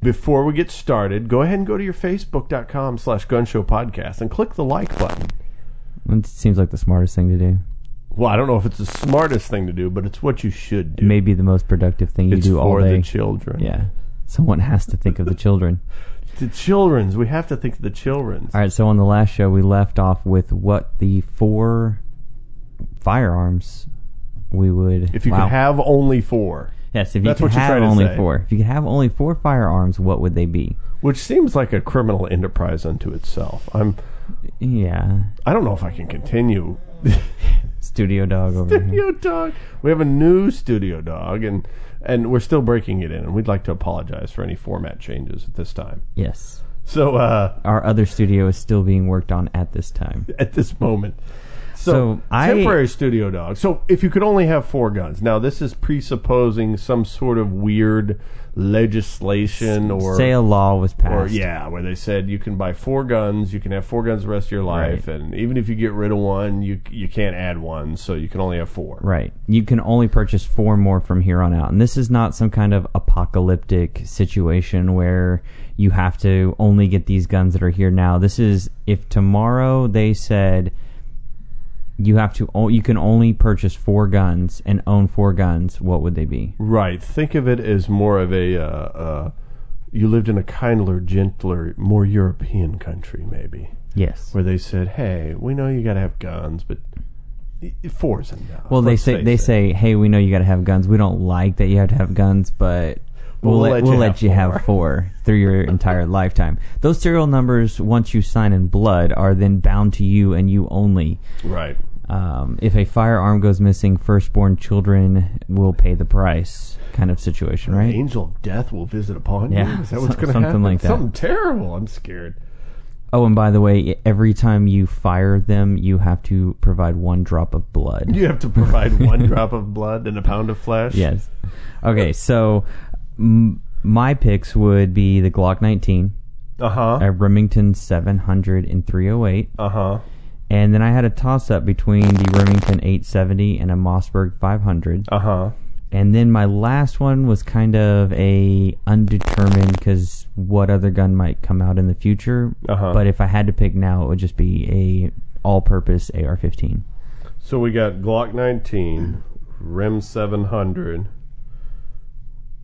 before we get started, go ahead and go to your facebook.com slash gunshow podcast and click the like button. It seems like the smartest thing to do. Well, I don't know if it's the smartest thing to do, but it's what you should do. Maybe the most productive thing you it's do all for day. the children. yeah. Someone has to think of the children. The children's. We have to think of the children's. All right, so on the last show, we left off with what the four firearms we would. If you wow. could have only four, yes, if you That's could what you're have trying to only say. four, if you could have only four firearms, what would they be? which seems like a criminal enterprise unto itself. I'm. Yeah, I don't know if I can continue. studio dog over here. studio dog. We have a new studio dog, and and we're still breaking it in, and we'd like to apologize for any format changes at this time. Yes, So uh, our other studio is still being worked on at this time. at this moment. So, So, I- temporary studio dog. So if you could only have four guns, now this is presupposing some sort of weird legislation or Say a law was passed. or yeah, where they said you can buy four guns, you can have four guns the rest of your life, Right. and even if you get rid of one, you you can't add one, so you can only have four. Right. You can only purchase four more from here on out. And this is not some kind of apocalyptic situation where you have to only get these guns that are here now. This is if tomorrow they said you have to o- you can only purchase four guns and own four guns, what would they be? Right. Think of it as more of a. Uh, uh, you lived in a kindler, gentler, more European country, maybe, Yes. where they said, "Hey, we know you got to have guns, but i- four's enough." Well, they Let's say they it." say, "Hey, we know you got to have guns. We don't like that you have to have guns, but we'll, let, we'll let you have four through your entire lifetime." Those serial numbers, once you sign in blood, are then bound to you and you only. right. Um, if a firearm goes missing, firstborn children will pay the price, kind of situation, right? Angel of death will visit upon Yeah, you. Is that what's going to happen? something like that. Something terrible. I'm scared. Oh, and by the way, every time you fire them, you have to provide one drop of blood. You have to provide one drop of blood and a pound of flesh. Yes. Okay, so m- my picks would be the Glock 19, Uh huh. a Remington 700 and 308, Uh huh. And then I had a toss up between the Remington 870 and a Mossberg 500. Uh huh. And then my last one was kind of a undetermined because what other gun might come out in the future. Uh-huh. But if I had to pick now, it would just be a all-purpose AR-15. So we got Glock 19, Rem 700,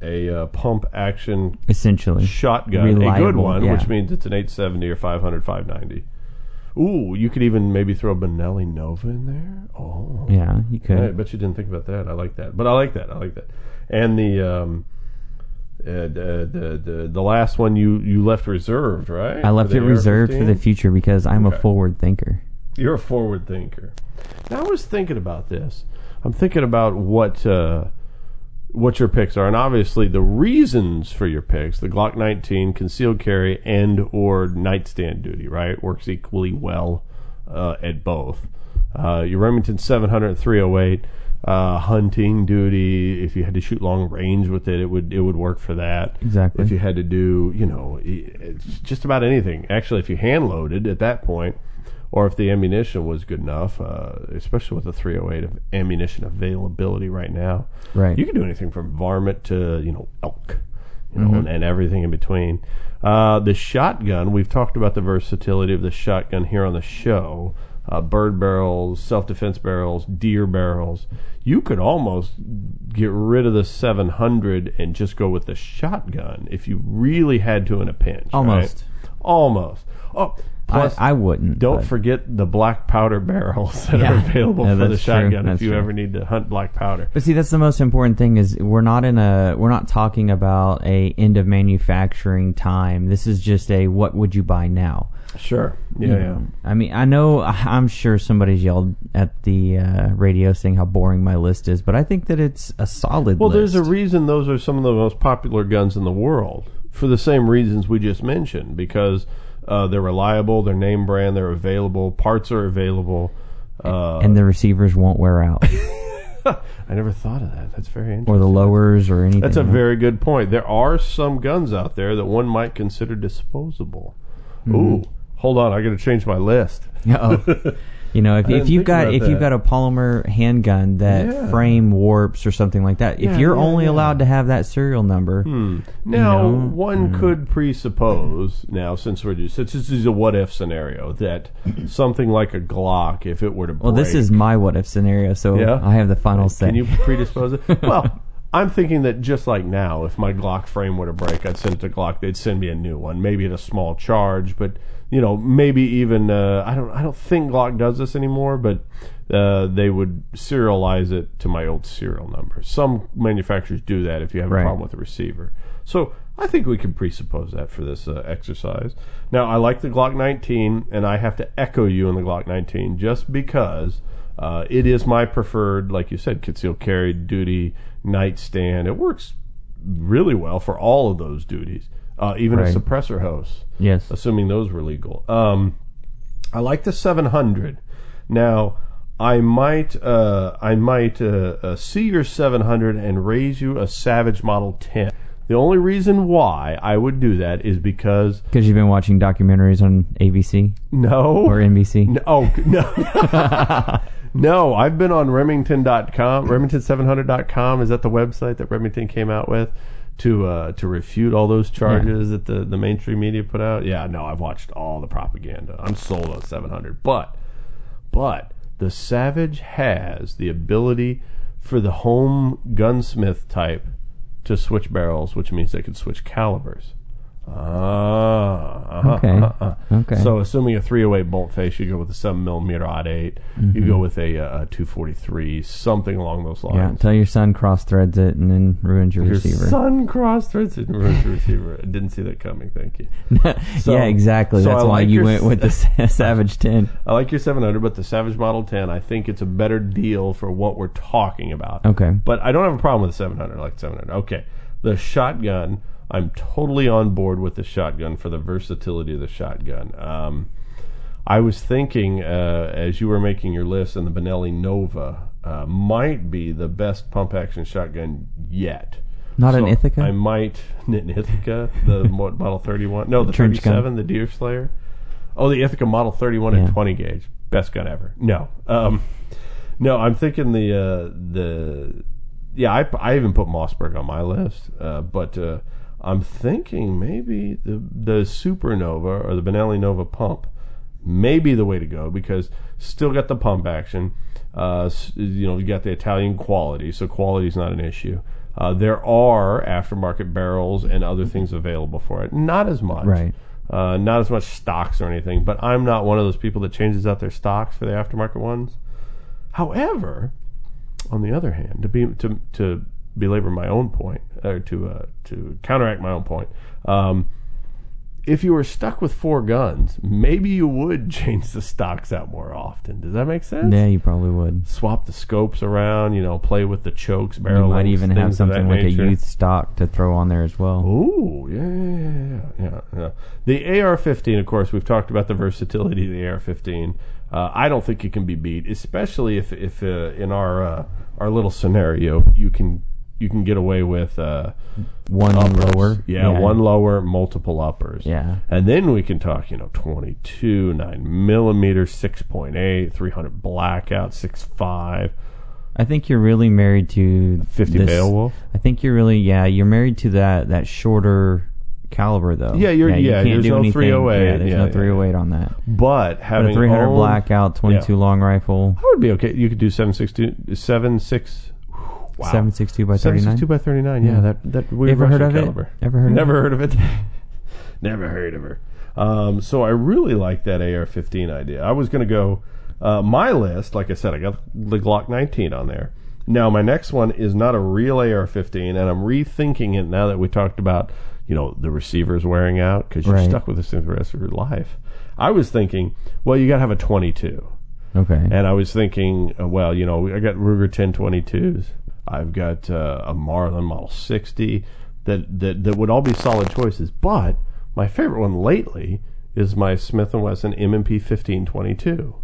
a uh, pump action Essentially, shotgun, a good one, yeah. which means it's an 870 or 500, 590. Ooh, you could even maybe throw a Benelli Nova in there. Oh, yeah, you could. I bet you didn't think about that. I like that, but I like that. I like that. And the um, uh, the, the the the last one you you left reserved, right? I left it the reserved for the future because I'm Okay. a forward thinker. You're a forward thinker. Now, I was thinking about this. I'm thinking about what uh, what your picks are, and obviously the reasons for your picks: the Glock 19, concealed carry, and or nightstand duty. Right, works equally well uh, at both. Uh, your Remington 700 308 Uh, hunting duty. If you had to shoot long range with it, it would it would work for that. Exactly. If you had to do, you know, it's just about anything. Actually, if you hand loaded at that point, or if the ammunition was good enough, uh, especially with the 308 of ammunition availability right now, Right. You can do anything from varmint to you know elk, you know, Mm-hmm. and, and everything in between. Uh, the shotgun, we've talked about the versatility of the shotgun here on the show. Uh, bird barrels, self-defense barrels, deer barrels. You could almost get rid of the 700 and just go with the shotgun if you really had to in a pinch. right? Almost. Almost. Oh, plus I, I wouldn't. don't but- forget the black powder barrels that are available Yeah, for the shotgun if you true. ever need to hunt black powder. But see, that's the most important thing is we're not in a we're not talking about a end of manufacturing time. This is just a what would you buy now? Sure. Yeah, You yeah. I mean, I know I'm sure somebody's yelled at the uh, radio saying how boring my list is, but I think that it's a solid. Well, list. there's a reason those are some of the most popular guns in the world for the same reasons we just mentioned because uh, they're reliable, they're name brand, they're available, parts are available. Uh, and the receivers won't wear out, I never thought of that. That's very interesting. or the lowers, or anything. That's a very good point. There are some guns out there that one might consider disposable. Ooh, hold on, I got to change my list. Uh-oh. You know, if, if you've got if you've got a polymer handgun that Yeah. frame warps or something like that, Yeah, if you're yeah, only allowed to have that serial number, Hmm. Now, know? Hmm. one could presuppose now, since we're since this is a what if scenario, that something like a Glock, if it were to well, this is my what if scenario, so? I have the final say. Can you predispose it? well, I'm thinking that just like now, if my Glock frame were to break, I'd send it to Glock. They'd send me a new one, maybe at a small charge, but you know, maybe even uh, I don't I don't think Glock does this anymore, but uh, they would serialize it to my old serial number. Some manufacturers do that if you have a Right. problem with the receiver. So I think we can presuppose that for this uh, exercise. Now, I like the Glock 19, and I have to echo you on the Glock 19 just because uh, it is my preferred, like you said, concealed carry duty nightstand. It works really well for all of those duties, uh, even Right. a suppressor host, yes, assuming those were legal. Um, I like the 700. Now, I might, uh, I might uh, uh, see your 700 and raise you a Savage Model 10. The only reason why I would do that is because because you've been watching documentaries on ABC no, or NBC. no, oh, no. no, I've been on Remington.com, Remington700.com. Is that the website that Remington came out with to uh, to refute all those charges that the, the mainstream media put out? Yeah, no, I've watched all the propaganda. I'm sold on 700. But, but the Savage has the ability for the home gunsmith type to switch barrels, which means they can switch calibers. Ah, uh-huh, Okay. uh-huh. Okay. So, assuming a 308 bolt face, you go with a 7 millimeter odd 8. You go with a, uh, 243, something along those Mm-hmm. Yeah, lines. tell your son cross threads it and then ruins your, Your receiver. son cross threads it and ruins your receiver. I didn't see that coming. Thank you. So- yeah, exactly. so That's I why like you went with the Savage 10. I like your 700, but the Savage Model 10, I think it's a better deal for what we're talking about. Okay. But I don't have a problem with the 700. I like the 700. Okay. The shotgun, I'm totally on board with the shotgun for the versatility of the shotgun. Um, I was thinking uh, as you were making your list, and the Benelli Nova uh, might be the best pump action shotgun yet. Not an Ithaca? I might not an Ithaca, the Model 31. No, the Trench gun. 37, the Deer Slayer. Oh, the Ithaca Model 31 Yeah. and 20 gauge, best gun ever. No, um, no, I'm thinking the uh, the yeah. I, I even put Mossberg on my list, uh, but uh, I'm thinking maybe the the Supernova or the Benelli Nova pump may be the way to go because still got the pump action. Uh, you know, you got the Italian quality, so quality is not an issue. Uh, there are aftermarket barrels and other things available for it. Not as much, Right. Uh, not as much stocks or anything. But I'm not one of those people that changes out their stocks for the aftermarket ones. However, on the other hand, to be to to belabor my own point or to uh, to counteract my own point, um, if you were stuck with four guns, maybe you would change the stocks out more often. Does that make sense? Yeah, you probably would. Swap the scopes around, you know, play with the chokes, You barrel. might lengths, even have things of that something like a youth stock to throw on there as well. Ooh, yeah, yeah, yeah, yeah, yeah. The AR-15, of course, we've talked about the versatility of the AR-15. Uh, I don't think it can be beat, especially if, if uh, in our uh, our little scenario, you can you can get away with uh, One uppers. lower. yeah, one lower, multiple uppers. Yeah. And then we can talk, you know, 22, 9 millimeter, 6.8, 300 blackout, 6.5, I think you're really married to 50 this- Beowulf. I think you're really yeah, you're married to that that shorter caliber though. Yeah, you're- you yeah, can't there's do no anything- 308, Yeah, there's yeah, no yeah, 308 on that. But But having a 300 owned- blackout, 22 Yeah. long rifle, I would be okay. You could do 762, 76, wow. 762 by 39. 762 by 39, yeah. Yeah. That, that weird ever heard Russian of it? caliber. Ever heard of Never heard of it. Never heard of her. Um, so I really like that AR-15 idea. I was going to go, uh, my list, like I said, I got the Glock 19 on there. Now my next one is not a real AR-15, and I'm rethinking it now that we talked about, you know, the receivers wearing out because you're Right. stuck with this thing the rest of your life. I was thinking, well, you got to have a 22. Okay. And I was thinking, uh, well, you know, I got Ruger 1022s. I've got uh, a Marlin Model 60 that, that that would all be solid choices. But my favorite one lately is my Smith & Wesson M&P 1522.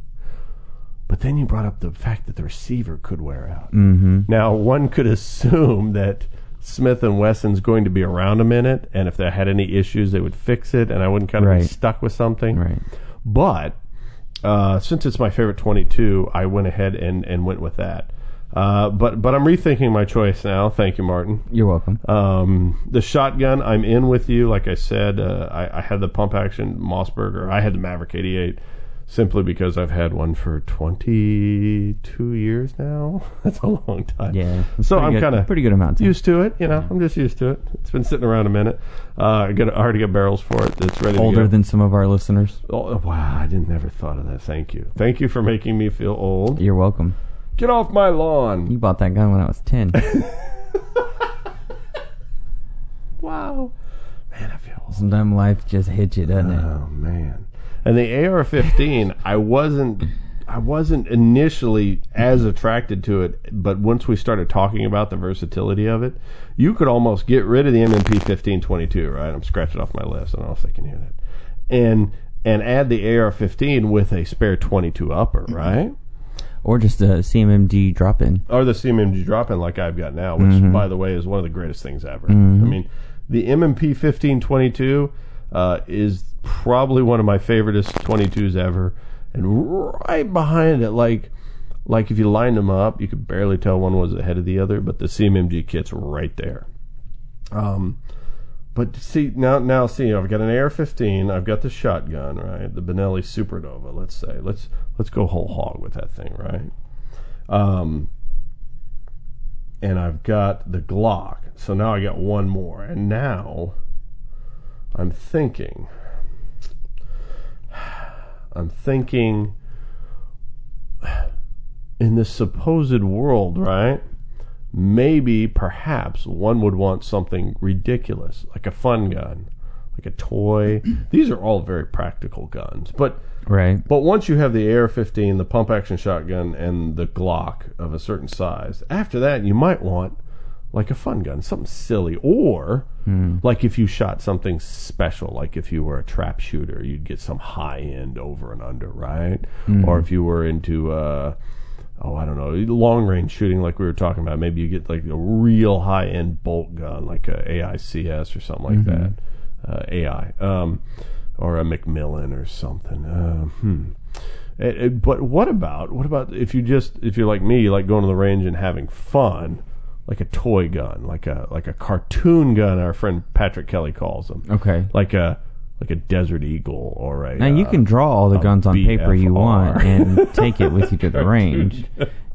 But then you brought up the fact that the receiver could wear out. mm-hmm. Now, one could assume that Smith and Wesson's going to be around a minute, and if they had any issues, they would fix it, and I wouldn't kind of be stuck with something. Right. But uh, since it's my favorite 22, I went ahead and, and went with that. Uh, but but I'm rethinking my choice now. Thank you, Martin. You're welcome. Um, the shotgun, I'm in with you. Like I said, uh, I, I had the pump action Mossberger. I had the Maverick 88 simply because I've had one for 22 years now. That's a long time. Yeah. So I'm kind of pretty good amount. Used to it. You know, I'm just used to it. It's been sitting around a minute. Uh, I got I already got barrels for it. It's ready. Older to go. than some of our listeners. Oh, wow! I didn't never thought of that. Thank you. Thank you for making me feel old. You're welcome. Get off my lawn. You bought that gun when I was ten. Wow. Man, I feel old. Sometimes life just hits you, doesn't it? Oh man. And the AR-15, I wasn't I wasn't initially as attracted to it, but once we started talking about the versatility of it, you could almost get rid of the M&P 1522, right? I'm scratching off my list. I don't know if they can hear that. And and add the AR-15 with a spare 22 upper, right? Or just a CMMG drop in. or the CMMG drop in like I've got now, which by the way is one of the greatest things ever. I mean, the M&P fifteen twenty two uh, is probably one of my favoriteest twenty twos ever, and right behind it, like like if you lined them up, you could barely tell one was ahead of the other, but the CMMG kit's right there. Um, but see now, now see, I've got an AR-15, I've got the shotgun, right? The Benelli Supernova. Let's say, let's let's go whole hog with that thing, right? Um, and I've got the Glock. So now I got one more, and now I'm thinking. I'm thinking in this supposed world, right? Maybe perhaps one would want something ridiculous like a fun gun like a toy. These are all very practical guns but Right. but once you have the AR-15 the pump action shotgun and the Glock of a certain size after that you might want like a fun gun something silly or like if you shot something special like if you were a trap shooter you'd get some high end over and under right? Or if you were into uh oh, I don't know, long range shooting like we were talking about. Maybe you get like a real high end bolt gun, like a AICS or something like that, uh, AI, um, or a McMillan or something. Uh, hmm. It- it- but what about what about if you just if you're like me, you like going to the range and having fun, like a toy gun, like a like a cartoon gun. Our friend Patrick Kelly calls them, Okay. like a like a Desert Eagle or a. Now you uh, can draw all the a guns on paper you BFR. want and take it with you to the range.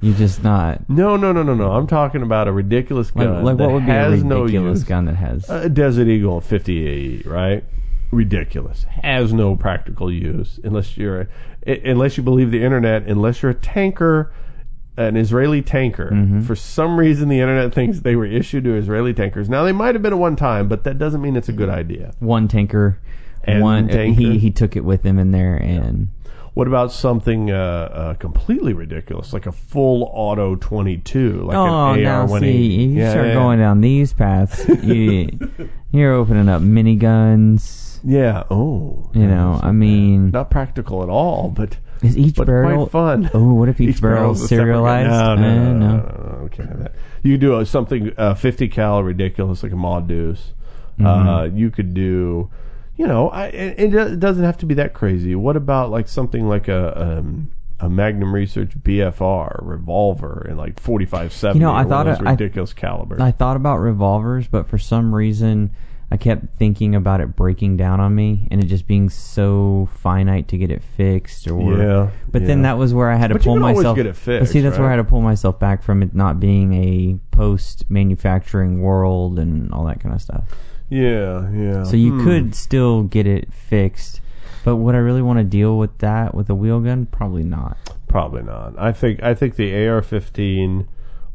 You just not No, no, no, no, no. I'm talking about a ridiculous like, gun. like that what would be a has no ridiculous use. gun that has A Desert Eagle 50 AE, right? Ridiculous. Has no practical use unless you're, a, i- unless you believe the internet. Unless you're a tanker, an Israeli tanker. Mm-hmm. For some reason, the internet thinks they were issued to Israeli tankers. Now they might have been at one time, but that doesn't mean it's a good idea. one tanker. And one tanker. he he took it with him in there and What about something uh, uh, completely ridiculous, like a full auto 22, like oh an now AR-180? see you Yeah, start yeah. going down these paths you you're opening up miniguns Yeah. Oh. you know I mean not practical at all, but is each but barrel quite fun. oh what if each, barrel is a separate gun. serialized No, no, Uh, no, no, no, no, no, we can't have that. You do something uh, 50 cal ridiculous, like a Ma Deuce. Mm-hmm. Uh, you could do, you know, I, it, it doesn't have to be that crazy. What about like something like a um, a Magnum Research BFR revolver and like 45 70 You know, I thought of it- I- ridiculous calibers. I thought about revolvers, but for some reason, I kept thinking about it breaking down on me and it just being so finite to get it fixed. Or Yeah, but then that was where I had to But pull myself. get it fixed, see, that's where I had to pull myself back from it not being a post-manufacturing world and all that kind of stuff. Yeah, yeah. So you Hmm. could still get it fixed. But would I really want to deal with that with a wheel gun? Probably not. Probably not. I think I think the AR-15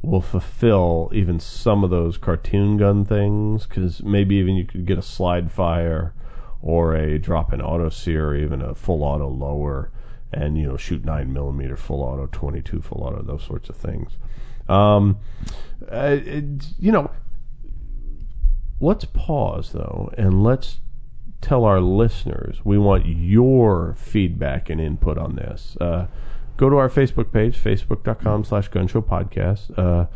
will fulfill even some of those cartoon gun things because maybe even you could get a slide fire or a drop-in auto sear, or even a full auto lower, and you know shoot nine millimeter full auto, 22 full auto, those sorts of things. Um, uh, it- you know, let's pause though and let's tell our listeners we want your feedback and input on this uh, go to our facebook page facebook.com slash gunshow podcast uh,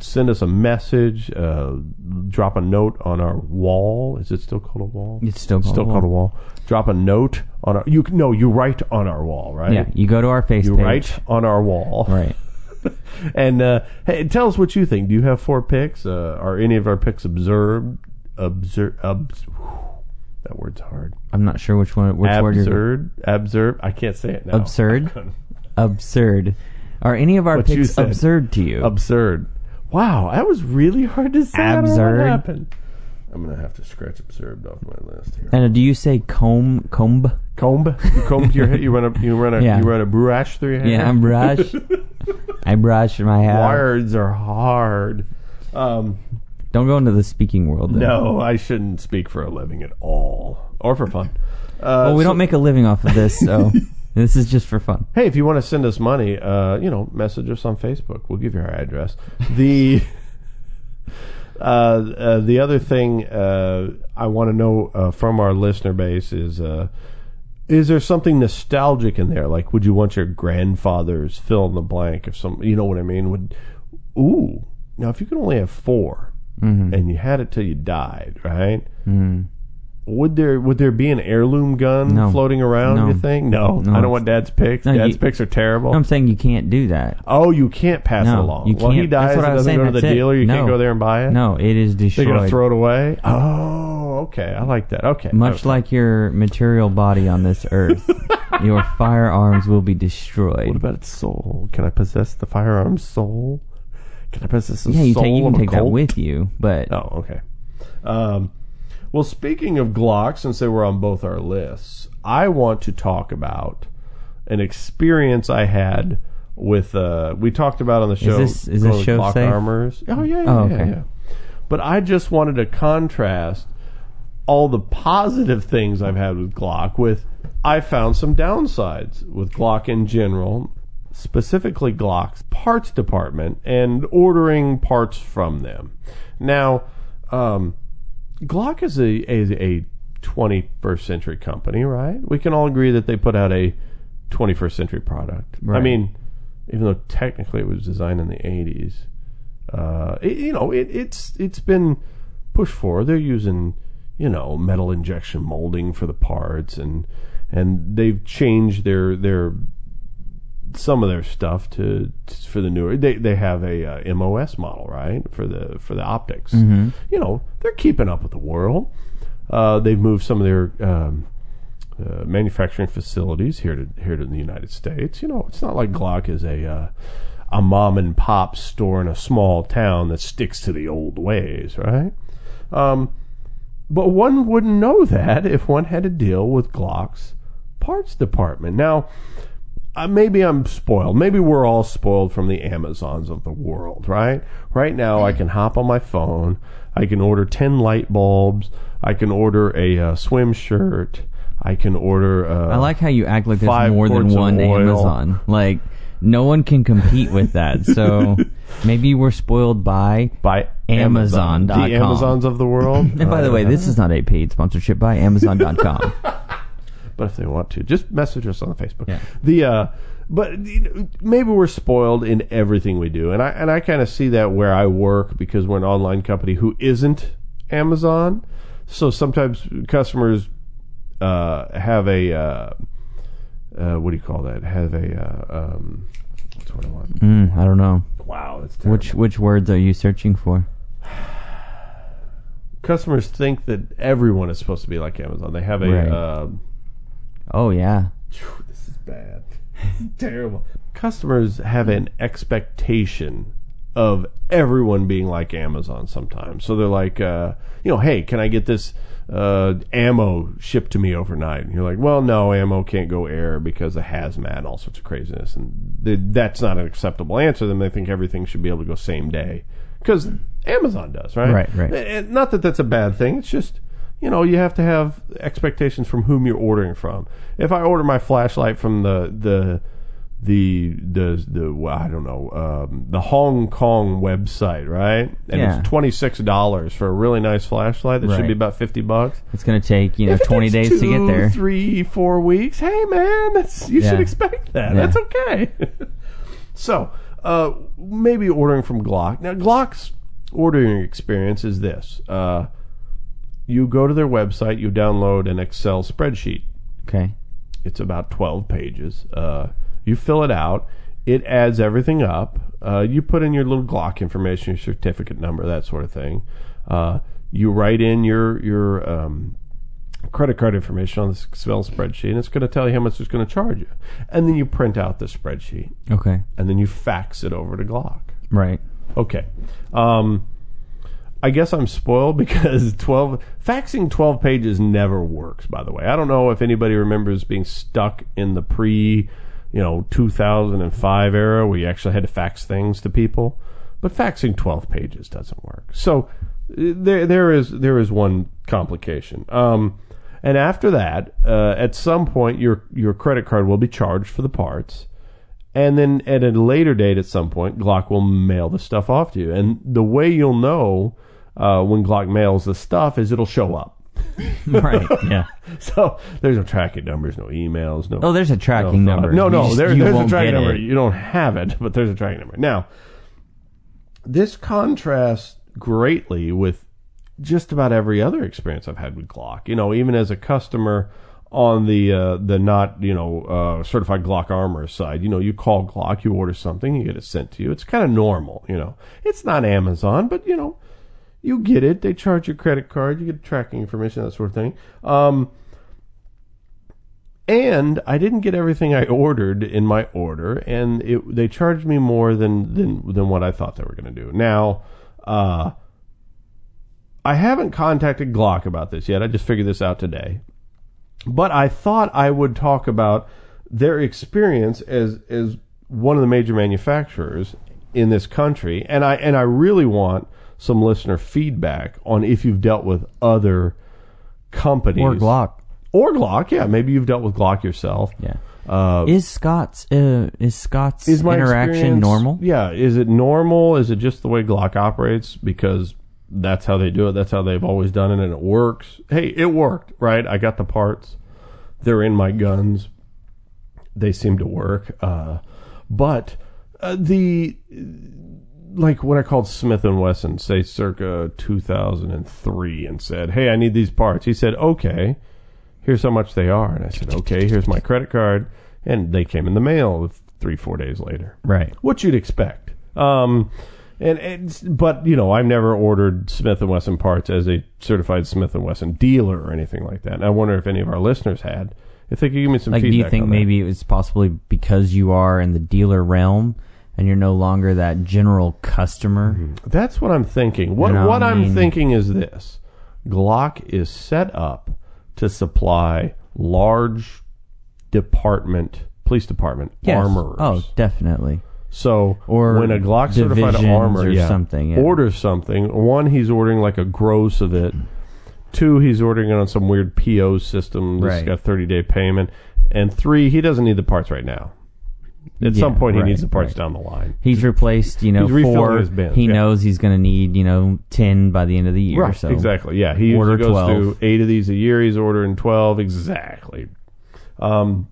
send us a message, uh, drop a note on our wall. Is it still called a wall? It's still called still a called a wall. Drop a note on our. You no, you write on our wall, right? Yeah, you go to our face You page. write on our wall, Right. and uh, hey, tell us what you think. Do you have four picks? Uh, are any of our picks observed? Observe. Obs- that word's hard. I'm not sure which one. Which word. Absurd. Absurd. I can't say it now. Absurd. Absurd. Are any of our What picks absurd to you? Absurd. Wow, that was really hard to say. I don't know Absurd. What happened? I'm gonna have to scratch absurd off my list here. and do you say comb comb? Comb. You comb your hair. You run a. You run a. Yeah. You run a brush through your hair. Yeah, I brush. I brush my hair. Words are hard. Um, Don't go into the speaking world. Then. no, I shouldn't speak for a living at all, or for fun. Uh, Well, we so- don't make a living off of this, so this is just for fun. Hey, if you want to send us money, uh, you know, message us on Facebook. We'll give you our address. The uh, uh, the other thing uh, I want to know uh, from our listener base is uh, is there something nostalgic in there? Like, would you want your grandfather's fill in the blank? If some, you know what I mean? Would ooh now if you could only have 4 Mm-hmm. and you had it till you died, right? Mm. Would there would there be an heirloom gun No. floating around? No. You think? No, No. I don't want Dad's picks. No, Dad's you- picks are terrible. I'm saying you can't do that. oh, you can't pass No, it along. you Well, he can't. dies. That's what It I was doesn't saying. go to the That's it. dealer. You can't No. go there and buy it. No, it is destroyed. they're destroyed. gonna throw it away. Oh, okay. I like that. Okay, Much Okay. like your material body on this earth, your firearms will be destroyed. What about its soul? Can I possess the firearm's soul? Can I possess the yeah, you, soul take, you can of a take that with you, but Oh, okay. Um, well, speaking of Glock, since they were on both our lists, I want to talk about an experience I had with. Uh, we talked about on the show. this- is this show Glock safe? armors? Oh yeah, yeah, Oh, yeah, okay. yeah. But I just wanted to contrast all the positive things I've had with Glock with. I found some downsides with Glock in general, specifically Glock's parts department and ordering parts from them. Now, um, Glock is a, is a 21st century company, right? We can all agree that they put out a 21st century product. I mean, even though technically it was designed in the 80s, uh, it, you know, it, it's it's been pushed forward. They're using, you know, metal injection molding for the parts, and and they've changed their their some of their stuff to, to for the newer. They they have a uh, MOS model, right, for the for the optics. You know, they're keeping up with the world. Uh, they've moved some of their um, uh, manufacturing facilities here to here to the United States. You know, it's not like Glock is a uh, a mom and pop store in a small town that sticks to the old ways, right? Um, but one wouldn't know that if one had to deal with Glock's parts department. Now, uh, maybe I'm spoiled. Maybe we're all spoiled from the Amazons of the world, right? Right now, I can hop on my phone. I can order 10 light bulbs. I can order a uh, swim shirt. I can order. Uh, I like how you act like there's more than one. Amazon. Like no one can compete with that. So maybe we're spoiled by. by Amazon.com. the Amazons of the world. And by the way, this is not a paid sponsorship by Amazon.com. but if they want to, just message us on Facebook. Yeah. The uh, but you know, maybe we're spoiled in everything we do, and I and I kind of see that where I work because we're an online company who isn't Amazon. So sometimes customers uh, have a uh, uh, what do you call that? Have a uh, um, what's what I want? mm, I don't know. Wow, that's terrible. Which which words are you searching for? customers think that everyone is supposed to be like Amazon. They have a Right. Oh yeah. Phew, this is bad. Terrible. Customers have an expectation of everyone being like Amazon sometimes. So they're like, uh, you know, hey, can I get this uh, ammo shipped to me overnight? And you're like, well, no, ammo can't go air because of hazmat and all sorts of craziness. And they, that's not an acceptable answer to them. They think everything should be able to go same day because Amazon does, right? Right, right. And not that that's a bad thing. It's just, you know, you have to have expectations from whom you're ordering from. If I order my flashlight from the the the the the well, I don't know um, the Hong Kong website, right? And Yeah. it's twenty six dollars for a really nice flashlight that should be about fifty bucks. It's gonna take you know If 20 takes days to get there. Three, four weeks. Hey, man, that's you Yeah. should expect that. Yeah. That's okay. so, uh, maybe ordering from Glock. Now, Glock's ordering experience is this: uh, you go to their website, you download an Excel spreadsheet. Okay. It's about 12 pages. Uh, you fill it out. It adds everything up. Uh, you put in your little Glock information, your certificate number, that sort of thing. Uh, you write in your your um, credit card information on this Excel spreadsheet, and it's going to tell you how much it's going to charge you. And then you print out the spreadsheet, Okay. and then you fax it over to Glock. Right. Okay. Um, I guess I'm spoiled because 12 faxing 12 pages never works by the way. I don't know if anybody remembers being stuck in the pre, you know, 2005 era where you actually had to fax things to people, but faxing 12 pages doesn't work. So there there is there is one complication. Um, and after that, uh, at some point your your credit card will be charged for the parts. And then at a later date, at some point, Glock will mail the stuff off to you. And the way you'll know uh, when Glock mails the stuff is it'll show up. right. Yeah. So there's no tracking numbers, no emails, no. Oh, there's a tracking no, number. No, no, just- there, there's a tracking number. it. You don't have it, but there's a tracking number. Now, this contrasts greatly with just about every other experience I've had with Glock. You know, even as a customer on the uh, the not you know uh, certified Glock armor side, you know, you call Glock, you order something, you get it sent to you. It's kind of normal. You know, it's not Amazon, but you know, you get it. They charge your credit card, you get tracking information, that sort of thing. Um, and I didn't get everything I ordered in my order, and it, they charged me more than than than what I thought they were going to do. Now, uh, I haven't contacted Glock about this yet. I just figured this out today, but I thought I would talk about their experience as as one of the major manufacturers in this country, and I and I really want some listener feedback on if you've dealt with other companies Or Glock. or Glock. Yeah, maybe you've dealt with Glock yourself. Yeah. Uh, Is Scott's uh, is Scott's is interaction normal? Yeah. Is it normal? Is it just the way Glock operates? Because that's how they do it. That's how they've always done it, and it works. Hey, it worked, right? I got the parts. They're in my guns. They seem to work. Uh, but uh, the like when I called Smith and Wesson, say circa 2003, and said, "Hey, I need these parts," he said, "Okay." here's how much they are. And I said, okay, here's my credit card. And they came in the mail three, four days later. Right. What you'd expect. Um, and it's, but you know, I've never ordered Smith and Wesson parts as a certified Smith and Wesson dealer or anything like that. And I wonder if any of our listeners had. If they could give me some Like, do you think maybe it was possibly because you are in the dealer realm and you're no longer that general customer? Mm-hmm. That's what I'm thinking. What You know, what I I'm mean- thinking is this: Glock is set up to supply large department, police department armorers. Oh, definitely. So Or when a Glock certified divisions armor or yeah, something, yeah. orders something, one he's ordering like a gross of it. Two, he's ordering it on some weird PO system that's Right. got 30 day payment. And three, he doesn't need the parts right now. At Yeah, some point, he needs the parts right. down the line. He's replaced, you know, four. bins, he yeah. knows he's going to need, you know, ten by the end of the year. Right, so exactly. Yeah, he Order goes 12. through eight of these a year. He's ordering twelve exactly. Um,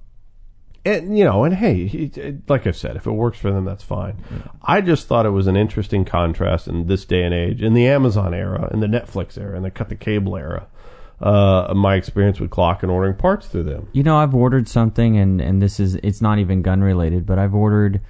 and you know, and hey, he, like I said, if it works for them, that's fine. I just thought it was an interesting contrast in this day and age, in the Amazon era, in the Netflix era, and the cut the cable era. Uh, my experience with Glock and ordering parts through them. You know, I've ordered something, and and this is it's not even gun related, but I've ordered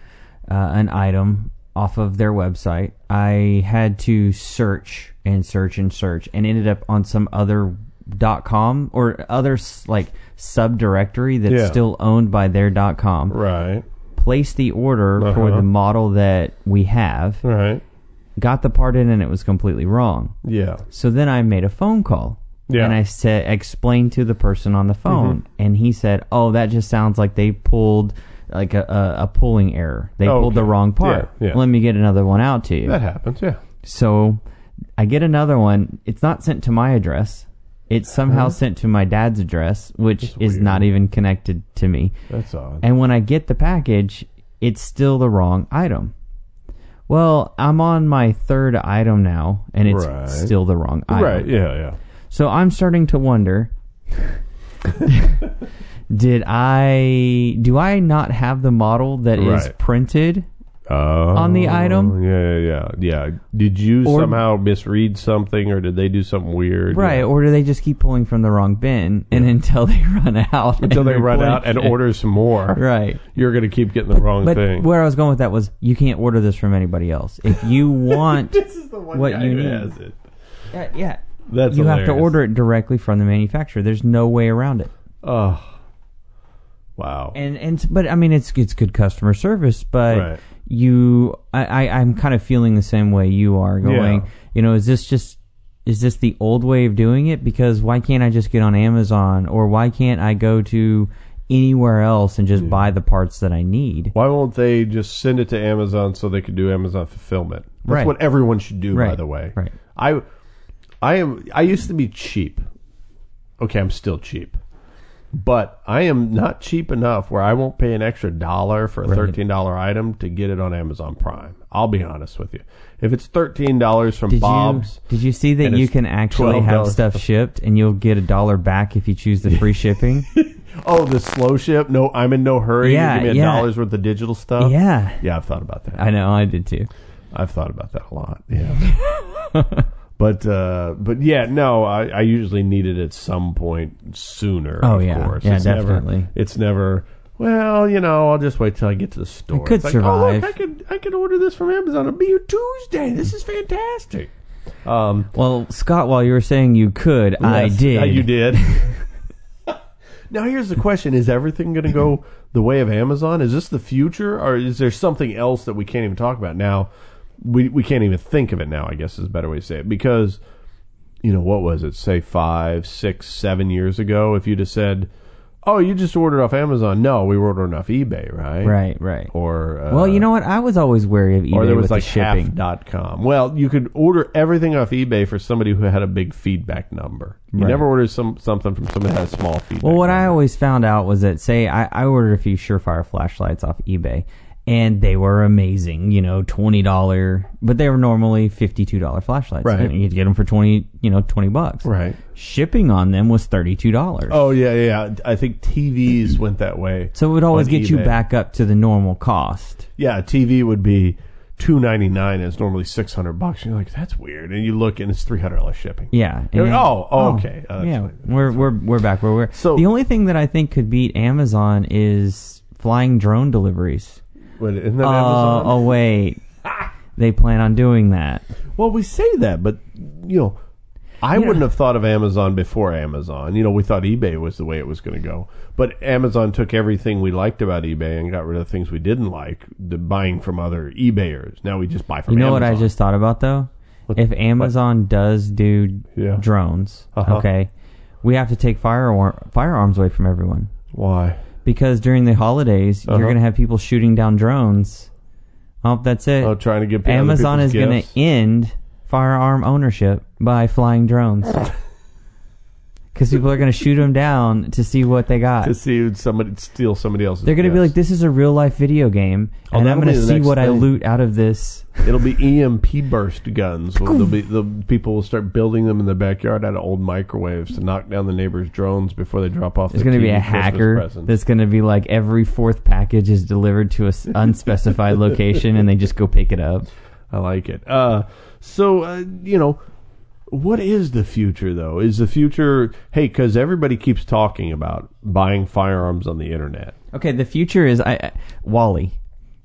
uh, an item off of their website. I had to search and search and search, and ended up on some other dot com or other like subdirectory that's Yeah. still owned by their dot com. Right, Placed the order for Uh-huh. the model that we have. right, Got the part in, and it was completely wrong. yeah, So then I made a phone call. Yeah. Mm-hmm. And I said, explained to the person on the phone, and he said, "Oh, that just sounds like they pulled like a, a, a pulling error. They Oh, pulled the wrong part. Yeah, yeah. Let me get another one out to you." that happens. Yeah, so I get another one. It's not sent to my address. It's somehow sent to my dad's address, which is weird. not even connected to me. that's odd. And when I get the package, it's still the wrong item. Well, I'm on my third item now, and it's Right. still the wrong item. right, yeah, yeah. So I'm starting to wonder did I do I not have the model that is Right. printed Oh, on the item. Yeah, yeah, yeah. Did you Or- somehow misread something, or did they do something weird? Right, Yeah. or do they just keep pulling from the wrong bin and until they run out? Until and they run out and it. order some more, Right. you're going to keep getting the wrong But thing. where I was going with that was you can't order this from anybody else. If you want, this is the one what guy you who need. has it. Uh, yeah, That's you have to order it directly from the manufacturer. There's no way around it. Oh, wow. And and but I mean it's it's good customer service, but Right. you I, I I'm kind of feeling the same way you are going. Yeah. You know, is this just is this the old way of doing it? Because why can't I just get on Amazon or why can't I go to anywhere else and just buy the parts that I need? Why won't they just send it to Amazon so they can do Amazon fulfillment? That's Right. what everyone should do, by the way. right. I, I am. I used to be cheap. Okay, I'm still cheap, but I am not cheap enough where I won't pay an extra dollar for a Right. thirteen dollar item to get it on Amazon Prime. I'll be honest with you. If it's thirteen dollars from Did Bob's, you did you see that and you it's can actually have $12. stuff shipped and you'll get a dollar back if you choose the free shipping? oh, the slow ship. No, I'm in no hurry. Yeah, give me a yeah. dollar's worth of digital stuff. yeah. yeah, I've thought about that. I know, I did too. I've thought about that a lot. Yeah. but uh, but yeah, no, I, I usually need it at some point sooner. Oh, of yeah. course. Yeah, it's Never, definitely. it's never. Well, you know, I'll just wait till I get to the store. could It's like, survive. Oh, look, I could I could order this from Amazon. It'll be here Tuesday. This is fantastic. Um, Well, Scott, while you were saying you could, I did. uh, you did. now here's the question: Is everything going to go the way of Amazon? Is this the future, or is there something else that we can't even talk about now? We we can't even think of it now. I guess is a better way to say it because you know what was it? Say five, six, seven years ago, if you'd have said, "Oh, you just ordered off Amazon," no, we ordered off eBay, right? Right, right. Or uh, well, you know what? I was always wary of eBay or there was with like the shipping. half.com. Well, you could order everything off eBay for somebody who had a big feedback number. You Right. never ordered some something from somebody that has a small feedback. Well, what I always found out was that, say, I, I ordered a few Surefire flashlights off eBay, and they were amazing. You know, twenty dollar, but they were normally fifty two dollar flashlights. Right. And you'd get them for twenty, you know, twenty bucks. right. Shipping on them was thirty two dollars. Oh yeah, yeah. I think TVs went that way. So it would always get you back up to the normal cost. Yeah, a TV would be two ninety nine. It's normally six hundred bucks. You're like, that's weird. And you look, and it's three hundred dollars shipping. Yeah. Like, oh, oh, okay. Uh, that's yeah, fine. we're we're we're back where we're. So- the only thing that I think could beat Amazon is flying drone deliveries. Isn't that Uh, Amazon? oh wait, they plan on doing that. Well, we say that, but you know, I wouldn't have thought of Amazon before Amazon. You know, we thought eBay was the way it was going to go, but Amazon took everything we liked about eBay and got rid of the things we didn't like, the buying from other eBayers. Now we just buy from. You know what I Amazon. just thought about though? If Amazon does do Yeah. drones, Uh-huh. okay, we have to take firearm, firearms away from everyone why? Because during the holidays Uh-huh. you're going to have people shooting down drones. Oh, that's it. Oh, trying to get other Amazon is going to end firearm ownership by flying drones. Because people are going to shoot them down to see what they got. to see somebody steal somebody else's. They're going to be like, "This is a real life video game, Oh, and I'm that'll going be to the see next what I thing. loot out of this." It'll be EMP burst guns. Well, They'll be the people will start building them in the backyard out of old microwaves to knock down the neighbors' drones before they drop off. There's going to be a hacker that's going to be like every fourth package is delivered to a s- unspecified location, and they just go pick it up. I like it. Uh, so uh, you know, what is the future though? Is the future? Hey, because everybody keeps talking about buying firearms on the internet. Okay, the future is I, I Wall-E.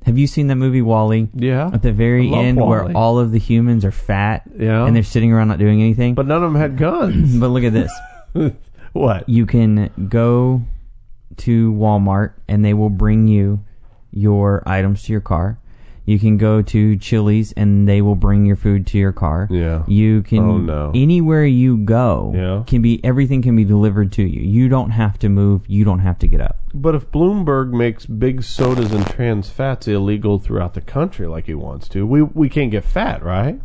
Have you seen that movie Wall-E? Yeah, At the very end, Wall-E. where all of the humans are fat, Yeah. and they're sitting around not doing anything. but none of them had guns. but look at this. what? you can go to Walmart and they will bring you your items to your car. You can go to Chili's and they will bring your food to your car. Yeah. You oh, can Oh, no. anywhere you go Yeah. can be everything can be delivered to you. You don't have to move, you don't have to get up. But if Bloomberg makes big sodas and trans fats illegal throughout the country like he wants to, we we can't get fat, right?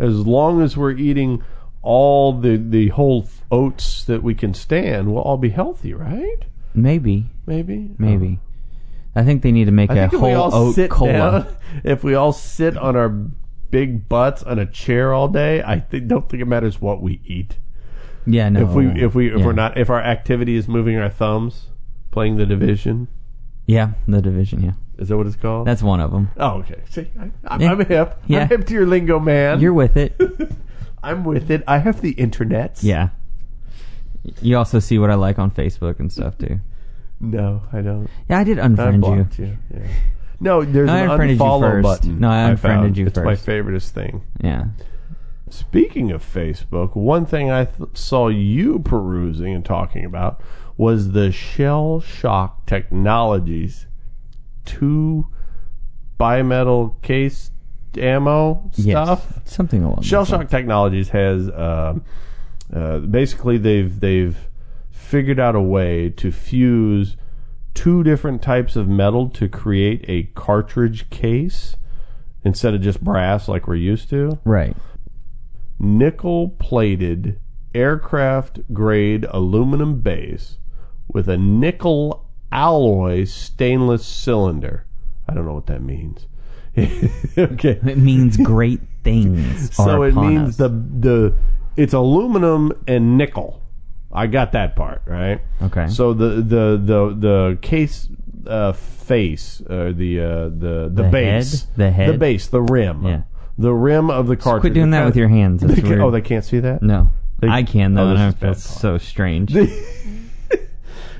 As long as we're eating all the the whole oats that we can stand, we'll all be healthy, right? Maybe, Maybe. maybe. Uh, I think they need to make I a think if we whole all oat sit cola. down, if we all sit on our big butts on a chair all day, I think, don't think it matters what we eat. Yeah, no. If we if we if Yeah. we're not if our activity is moving our thumbs, playing the division, Yeah, the division, yeah. Is that what it's called? That's one of them. oh, okay. See, I, I'm, Yeah. I'm hip. Yeah. I'm hip to your lingo, man. You're with it. I'm with it. I have the internet. yeah. You also see what I like on Facebook and stuff too. No, I don't. Yeah, I did I unfriend you. blocked you. Yeah. No, there's No, I an unfriended you unfollow first. button. No, I unfriended found. you it's my favoriteest thing. Yeah. Speaking of Facebook, one thing I th- saw you perusing and talking about was the Shell Shock Technologies two bimetal case ammo stuff. Yes. Something along Shell those lines. Shock Technologies has um uh, basically they've they've figured out a way to fuse two different types of metal to create a cartridge case instead of just brass like we're used to. Right. Nickel plated aircraft grade aluminum base with a nickel alloy stainless cylinder. I don't know what that means. okay. It means great things. So it means us. the the it's aluminum and nickel. I got that part right. Okay. So the the the the case uh, face uh, the uh, the the, The base head? The head? the base the rim Yeah. the rim of the cartridge. Quit doing that with your hands. That's They weird. oh, they can't see that. no. They- I can though, Oh, and I is feel bad so strange.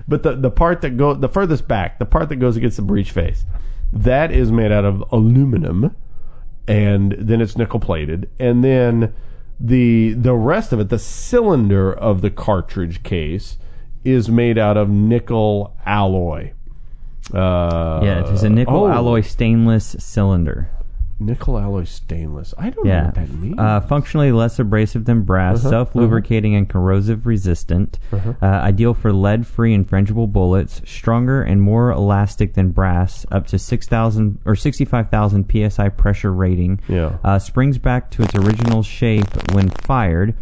But the the part that go the furthest back, the part that goes against the breech face, that is made out of aluminum, and then it's nickel plated, and then the the rest of it, the cylinder of the cartridge case, is made out of nickel alloy. Uh, yeah, it's a nickel oh, alloy stainless cylinder. Nickel alloy stainless. I don't know Yeah. what that means. Uh, functionally less abrasive than brass, Uh-huh, self lubricating and corrosive resistant. Uh-huh. Uh, ideal for lead free and frangible bullets. Stronger and more elastic than brass, up to 6,000 or 65,000 psi pressure rating. Yeah. Uh, springs back to its original shape when fired.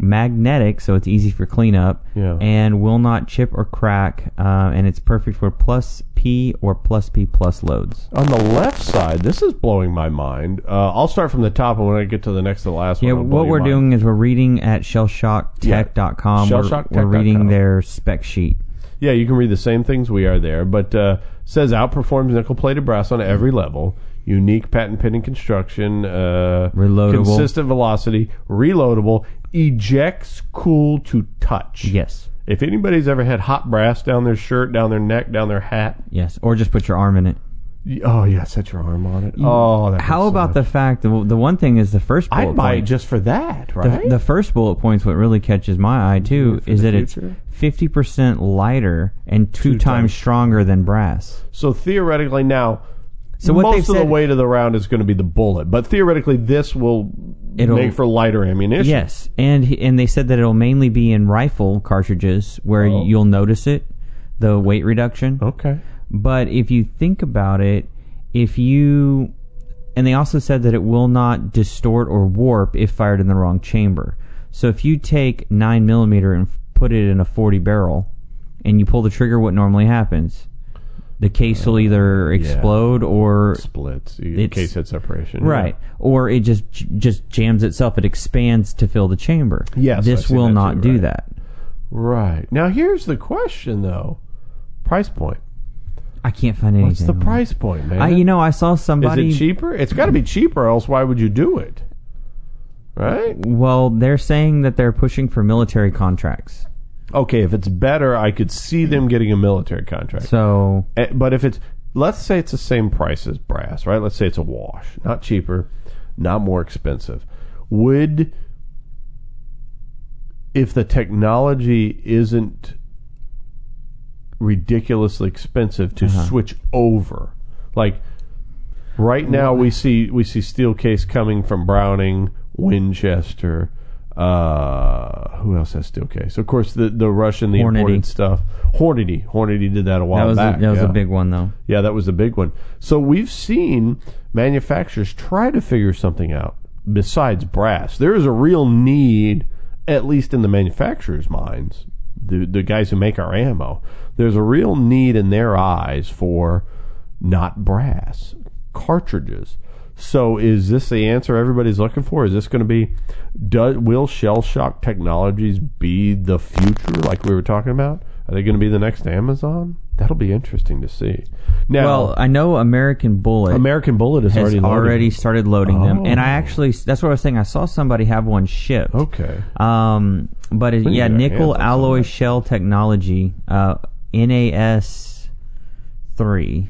Magnetic, so it's easy for cleanup. Yeah. And will not chip or crack. Uh, and it's perfect for plus P or plus P plus loads. On the left side, this is blowing my mind. Uh, I'll start from the top, and when I get to the next to the last Yeah, one, it'll what we're mind. doing is we're reading at shellshocktech.com. Yeah, We're, shellshocktech.com. we're reading their spec sheet. Yeah, you can read the same things we are there, but uh, says outperforms nickel plated brass on every level. Unique patent pending construction, uh, Reloadable. consistent velocity, reloadable, ejects cool to touch. Yes. If anybody's ever had hot brass down their shirt, down their neck, down their hat, Yes. Or just put your arm in it. y- oh yeah, set your arm on it. Oh, that How hurts so about much. the fact that the one thing is the first bullet I'd buy it point. just for that, the, right? the first bullet point's what really catches my eye too is the that it's fifty percent lighter and two, Two times, times. stronger than brass. So theoretically, now, So what most of the weight of the round is going to be the bullet, but theoretically, this will make for lighter ammunition. Yes, and he- and they said that it'll mainly be in rifle cartridges where Oh. you'll notice it, the weight reduction. Okay. But if you think about it, if you and they also said that it will not distort or warp if fired in the wrong chamber. So if you take nine millimeter and f- put it in a forty barrel, and you pull the trigger, what normally happens? The case will either explode or Splits. It's- case head separation. right, or it just just jams itself. It expands to fill the chamber. Yes, I've this seen will that not too, do right. that. Right. Now here's the question though. Price point. I can't find anything. What's the on price point, man? I, you know, I saw somebody Is somebody. it cheaper? It's got to be cheaper, else why would you do it? Right? Well, they're saying that they're pushing for military contracts. Okay, if it's better, I could see them getting a military contract. So Eh, But if it's, let's say it's the same price as brass, right? Let's say it's a wash, not cheaper, not more expensive. Would, if the technology isn't ridiculously expensive to switch over, like right now we see we see steel case coming from Browning, Winchester. Uh, who else has steel case? Of course, the the Russian, the Hornady. imported stuff. Hornady, Hornady did that a while that was back. a, that was yeah. a big one, though. Yeah, that was a big one. So we've seen manufacturers try to figure something out besides brass. There is a real need, at least in the manufacturers' minds, the the guys who make our ammo. There's a real need in their eyes for not brass cartridges. So is this the answer everybody's looking for? Is this going to be does will shell shock technologies be the future like we were talking about? Are they going to be the next Amazon? That'll be interesting to see. Now, well, I know American Bullet American Bullet is has already already, started loading them, and I Oh. actually that's what I was saying. I saw somebody have one shipped. Okay. Um, but it, yeah, to get our nickel alloy some of that. shell technology, uh, NAS three.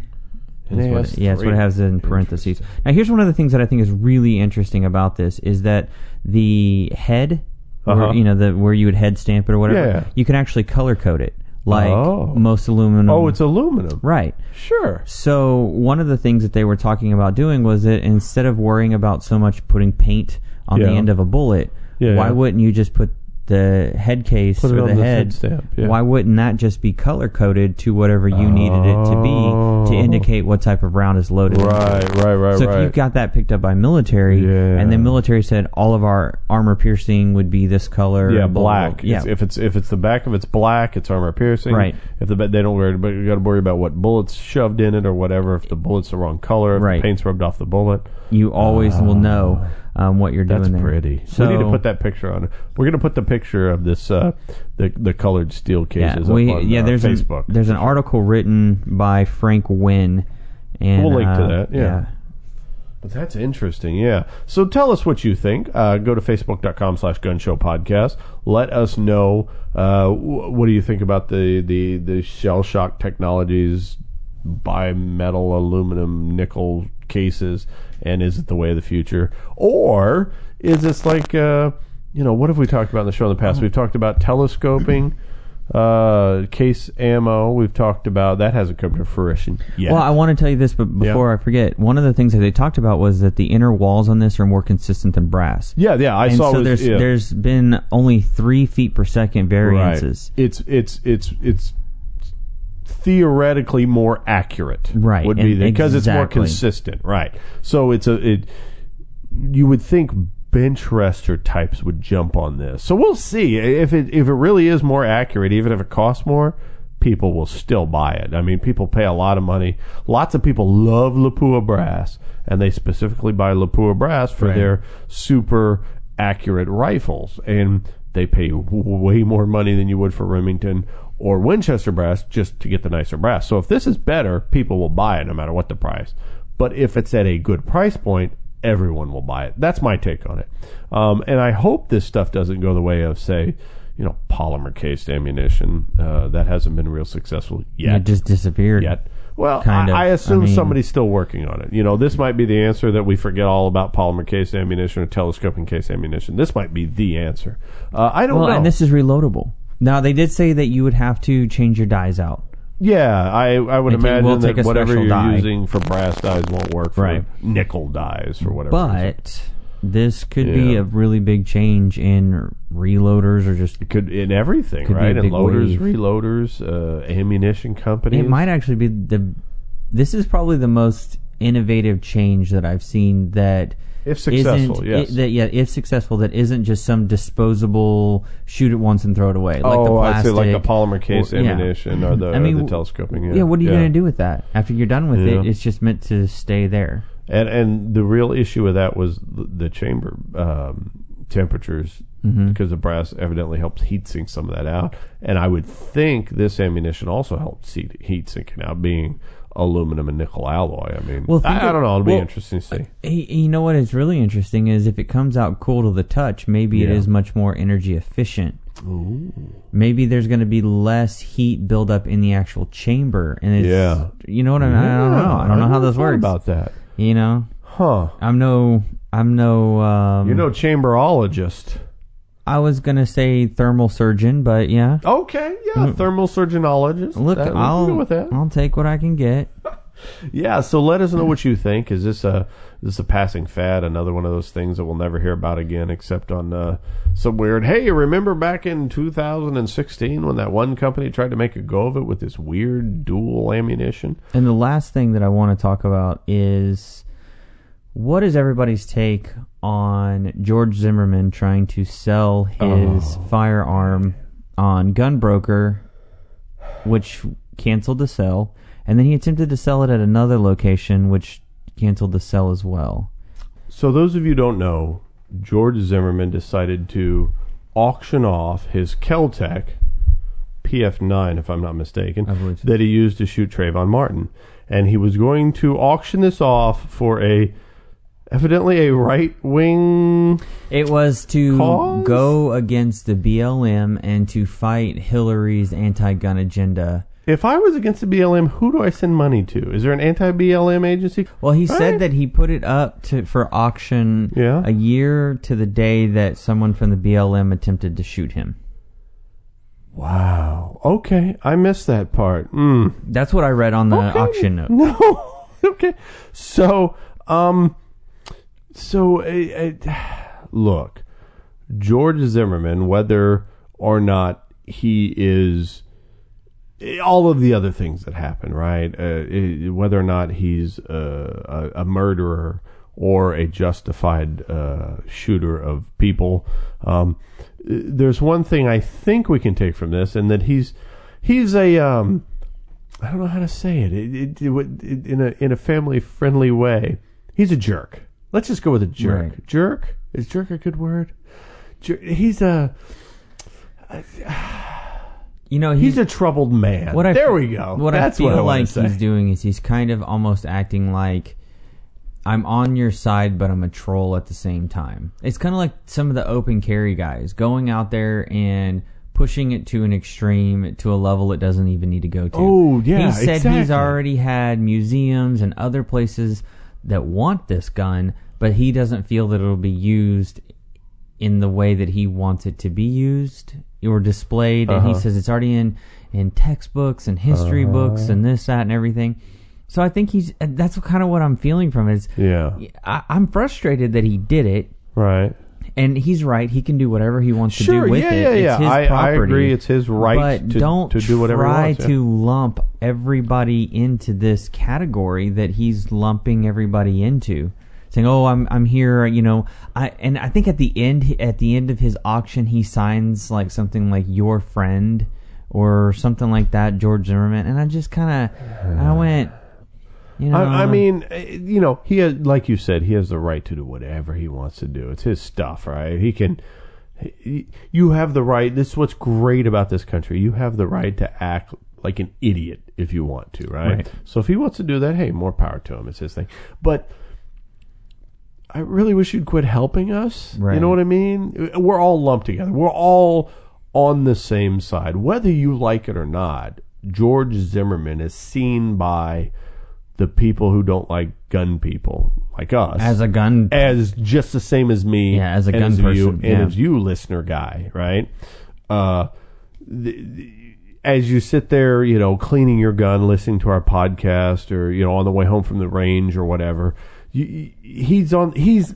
Is what it- yeah, that's what it has in parentheses. Now, here's one of the things that I think is really interesting about this is that the head, Uh-huh. where, you know, the where you would head stamp it or whatever, Yeah. you can actually color code it like Oh. most aluminum. Oh, it's aluminum. right. Sure. So one of the things that they were talking about doing was that instead of worrying about so much putting paint on the end of a bullet, Yeah, why yeah. wouldn't you just put the head case Put or the the head? stamp, yeah. Why wouldn't that just be color coded to whatever you needed it to be Oh. to indicate what type of round is loaded? Right, right, right, So right. if you got that picked up by military, Yeah. and the military said all of our armor piercing would be this color, yeah, blah, blah, black. blah. Yeah, It's- if it's if it's the back of it's black, it's armor piercing. Right. If the they don't worry, but you got to worry about what bullets shoved in it or whatever. If the bullet's the wrong color, if Right. the paint's rubbed off the bullet. You always will know um, what you're Ah. That's doing there. That's pretty. So we need to put that picture on. We're going to put the picture of this uh, the the colored steel cases yeah, we, up on yeah. uh, There's Facebook. An, there's an article written by Frank Wynn, and We'll link to uh, that, yeah. But that's interesting, yeah. So tell us what you think. Uh, go to facebook.com slash gunshow podcast. Let us know uh, wh- what do you think about the, the, the shell shock technologies, bimetal, aluminum, nickel cases, and is it the way of the future? Or is this like, uh, you know, what have we talked about in the show in the past? We've talked about telescoping. Uh, case ammo. We've talked about that hasn't come to fruition yet. Well, I want to tell you this, but before I forget, one of the things that they talked about was that the inner walls on this are more consistent than brass. yeah, yeah. I and saw. so was- there's yeah. there's been only three feet per second variances. Right. It's it's it's it's theoretically more accurate. Right, Would be because it's more consistent. Right. So it's a it. You would think bench rester types would jump on this. So we'll see if it if it really is more accurate, even if it costs more. People will still buy it. I mean, people pay a lot of money. Lots of people love Lapua brass, and they specifically buy Lapua brass for Right. their super accurate rifles. And they pay way more money than you would for Remington or Winchester brass just to get the nicer brass. So if this is better, people will buy it no matter what the price. But if it's at a good price point, everyone will buy it. That's my take on it. Um, and I hope this stuff doesn't go the way of, say, you know, polymer cased ammunition. Uh, that hasn't been real successful yet It just disappeared. yet. Well, Kind of. I, I assume I mean- somebody's still working on it. You know, this might be the answer that we forget all about polymer case ammunition or telescoping case ammunition. This might be the answer. Uh, I don't Well, know. and this is reloadable. Now they did say that you would have to change your dies out. yeah, I I would will imagine that whatever you're die. using for brass dies won't work for Right. nickel dies for whatever. But this could be a really big change in reloaders or just it could in everything, Could right? In loaders, wave. reloaders, uh, ammunition companies. It might actually be the. This is probably the most innovative change that I've seen. That If successful, yes. i- that yeah, if successful, that isn't just some disposable shoot it once and throw it away. Like the oh, I'd say like the polymer case or- yeah. ammunition or the, I mean, the telescoping. Yeah, Yeah, what are you going to do with that after you're done with Yeah. it? It's just meant to stay there. And and the real issue with that was the, chamber um, temperatures Mm-hmm. because the brass evidently helps heat sink some of that out. And I would think this ammunition also helps heat, sinking out, being aluminum and nickel alloy. I mean, Well, I, I don't know. It'll be interesting to see. You know what is really interesting is if it comes out cool to the touch, maybe it Yeah. is much more energy efficient. Ooh. Maybe there's going to be less heat buildup in the actual chamber, and it's Yeah. you know what I mean. I don't know. I don't know how this works. About that, You know, huh? I'm no, I'm no. Um, You're no chamberologist. I was gonna say thermal surgeon, but yeah. Okay, yeah, thermal surgeonologist. Mm. Look, That- we can I'll go with that. I'll take what I can get. Yeah, so let us know what you think. Is this a is a passing fad? Another one of those things that we'll never hear about again, except on uh, some weird. Hey, remember back in 2016 when that one company tried to make a go of it with this weird dual ammunition? And the last thing that I want to talk about is what is everybody's take on George Zimmerman trying to sell his firearm on Gunbroker, which canceled the sell, and then he attempted to sell it at another location, which canceled the sell as well. So those of you who don't know, George Zimmerman decided to auction off his Keltec PF9, if I'm not mistaken, so. that he used to shoot Trayvon Martin, and he was going to auction this off for a evidently a right wing. It was to Cause? go against the BLM and to fight Hillary's anti-gun agenda. If I was against the BLM, who do I send money to? Is there an anti-BLM agency? Well, he said that he put it up to for auction Yeah. a year to the day that someone from the BLM attempted to shoot him. Wow. Okay, I missed that part. Mm. That's what I read on the Okay. auction note. No. okay. So, um, so uh, uh, look, George Zimmerman, whether or not he is all of the other things that happen, right? Uh, i- whether or not he's uh, a, a murderer or a justified uh, shooter of people, um, there's one thing I think we can take from this, and that he's he's a um, I don't know how to say it, it, it, it in a in a family friendly way. He's a jerk. Let's just go with a jerk. Right. Jerk is jerk a good word? Jer- he's a You know, he's he's a troubled man. what I there we go. What That's I feel what I like he's doing is he's kind of almost acting like I'm on your side, but I'm a troll at the same time. It's kind of like some of the open carry guys going out there and pushing it to an extreme to a level it doesn't even need to go to. Oh, yeah, He said exactly. he's already had museums and other places that want this gun, but he doesn't feel that it'll be used in the way that he wants it to be used or displayed. And he Uh-huh. says it's already in in textbooks and history Uh-huh. books and this, that, and everything. So I think he's that's kind of what I'm feeling from it. Is Yeah. I, I'm frustrated that he did it, Right. and he's right. He can do whatever he wants to Sure. do with yeah, it. yeah, It's yeah. his I, I property. agree. It's his right but to, don't to do whatever try he wants. yeah. to lump everybody into this category that he's lumping everybody into. Saying, "Oh, I'm I'm here," you know. I and I think at the end at the end of his auction, he signs like something like "your friend" or something like that, George Zimmerman. And I just kind of I went, you know. I, I mean, uh, you know, he has, like you said, he has the right to do whatever he wants to do. It's his stuff, right? He can. He, you have the right. This is what's great about this country. You have the right to act like an idiot if you want to, right? Right. So if he wants to do that, hey, more power to him. It's his thing. But I really wish you'd quit helping us. You know what I mean? We're all lumped together. We're all on the same side, whether you like it or not. George Zimmerman is seen by the people who don't like gun people, like us, as a gun, as just the same as me. Yeah, as a gun as you, person, and yeah. as you, listener guy, right? Uh, the, the, as you sit there, you know, cleaning your gun, listening to our podcast, or you know, on the way home from the range or whatever, you, he's on. He's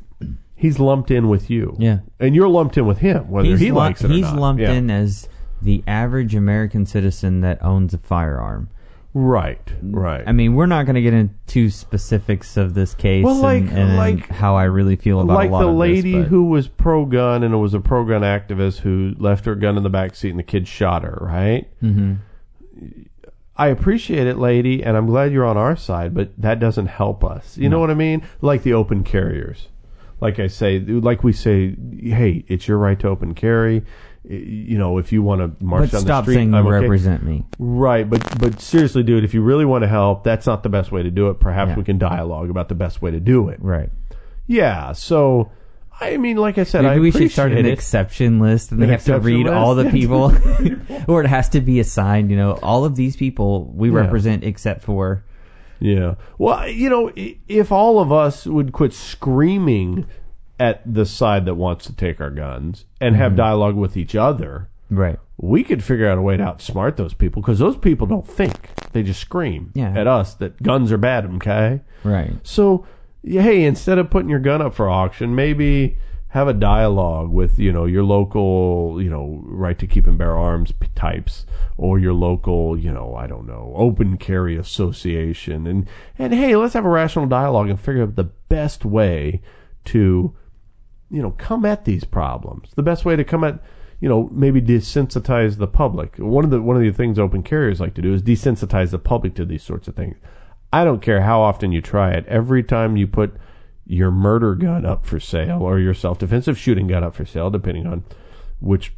he's lumped in with you. Yeah. and you're lumped in with him, whether he's he likes it or he's not. lumped Yeah. in as the average American citizen that owns a firearm. Right, right. I mean, we're not going to get into specifics of this case Well, like- and, and like- how I really feel about like a lot the lady this, who was pro gun and was a pro gun activist who left her gun in the back seat and the kid shot her, right? Mhm. I appreciate it, lady, and I'm glad you're on our side, but that doesn't help us. You know what I mean? Like the open carriers. Like I say, like we say, hey, it's your right to open carry. You know, if you want to march But down the street, saying I'm you okay. represent me. Right, but but seriously, dude, if you really want to help, that's not the best way to do it. Perhaps Yeah. we can dialogue about the best way to do it. Right. Yeah. So, I mean, like I said, Maybe I we should start an it. exception list, and they An have to exception read all the list? people, or it has to be assigned. You know, all of these people we Yeah. represent, except for Yeah. Well, you know, i- if all of us would quit screaming at the side that wants to take our guns and Mm-hmm. have dialogue with each other, right. we could figure out a way to outsmart those people because those people don't think; they just scream Yeah. at us that guns are bad. Okay. Right. So, hey, instead of putting your gun up for auction, maybe have a dialogue with you know your local you know right to keep and bear arms types or your local you know I don't know open carry association and and hey, let's have a rational dialogue and figure out the best way to you know come at these problems. The best way to come at you know maybe desensitize the public. One of the one of the things open carriers like to do is desensitize the public to these sorts of things. I don't care how often you try it. Every time you put your murder gun up for sale or your self-defensive shooting gun up for sale, depending on which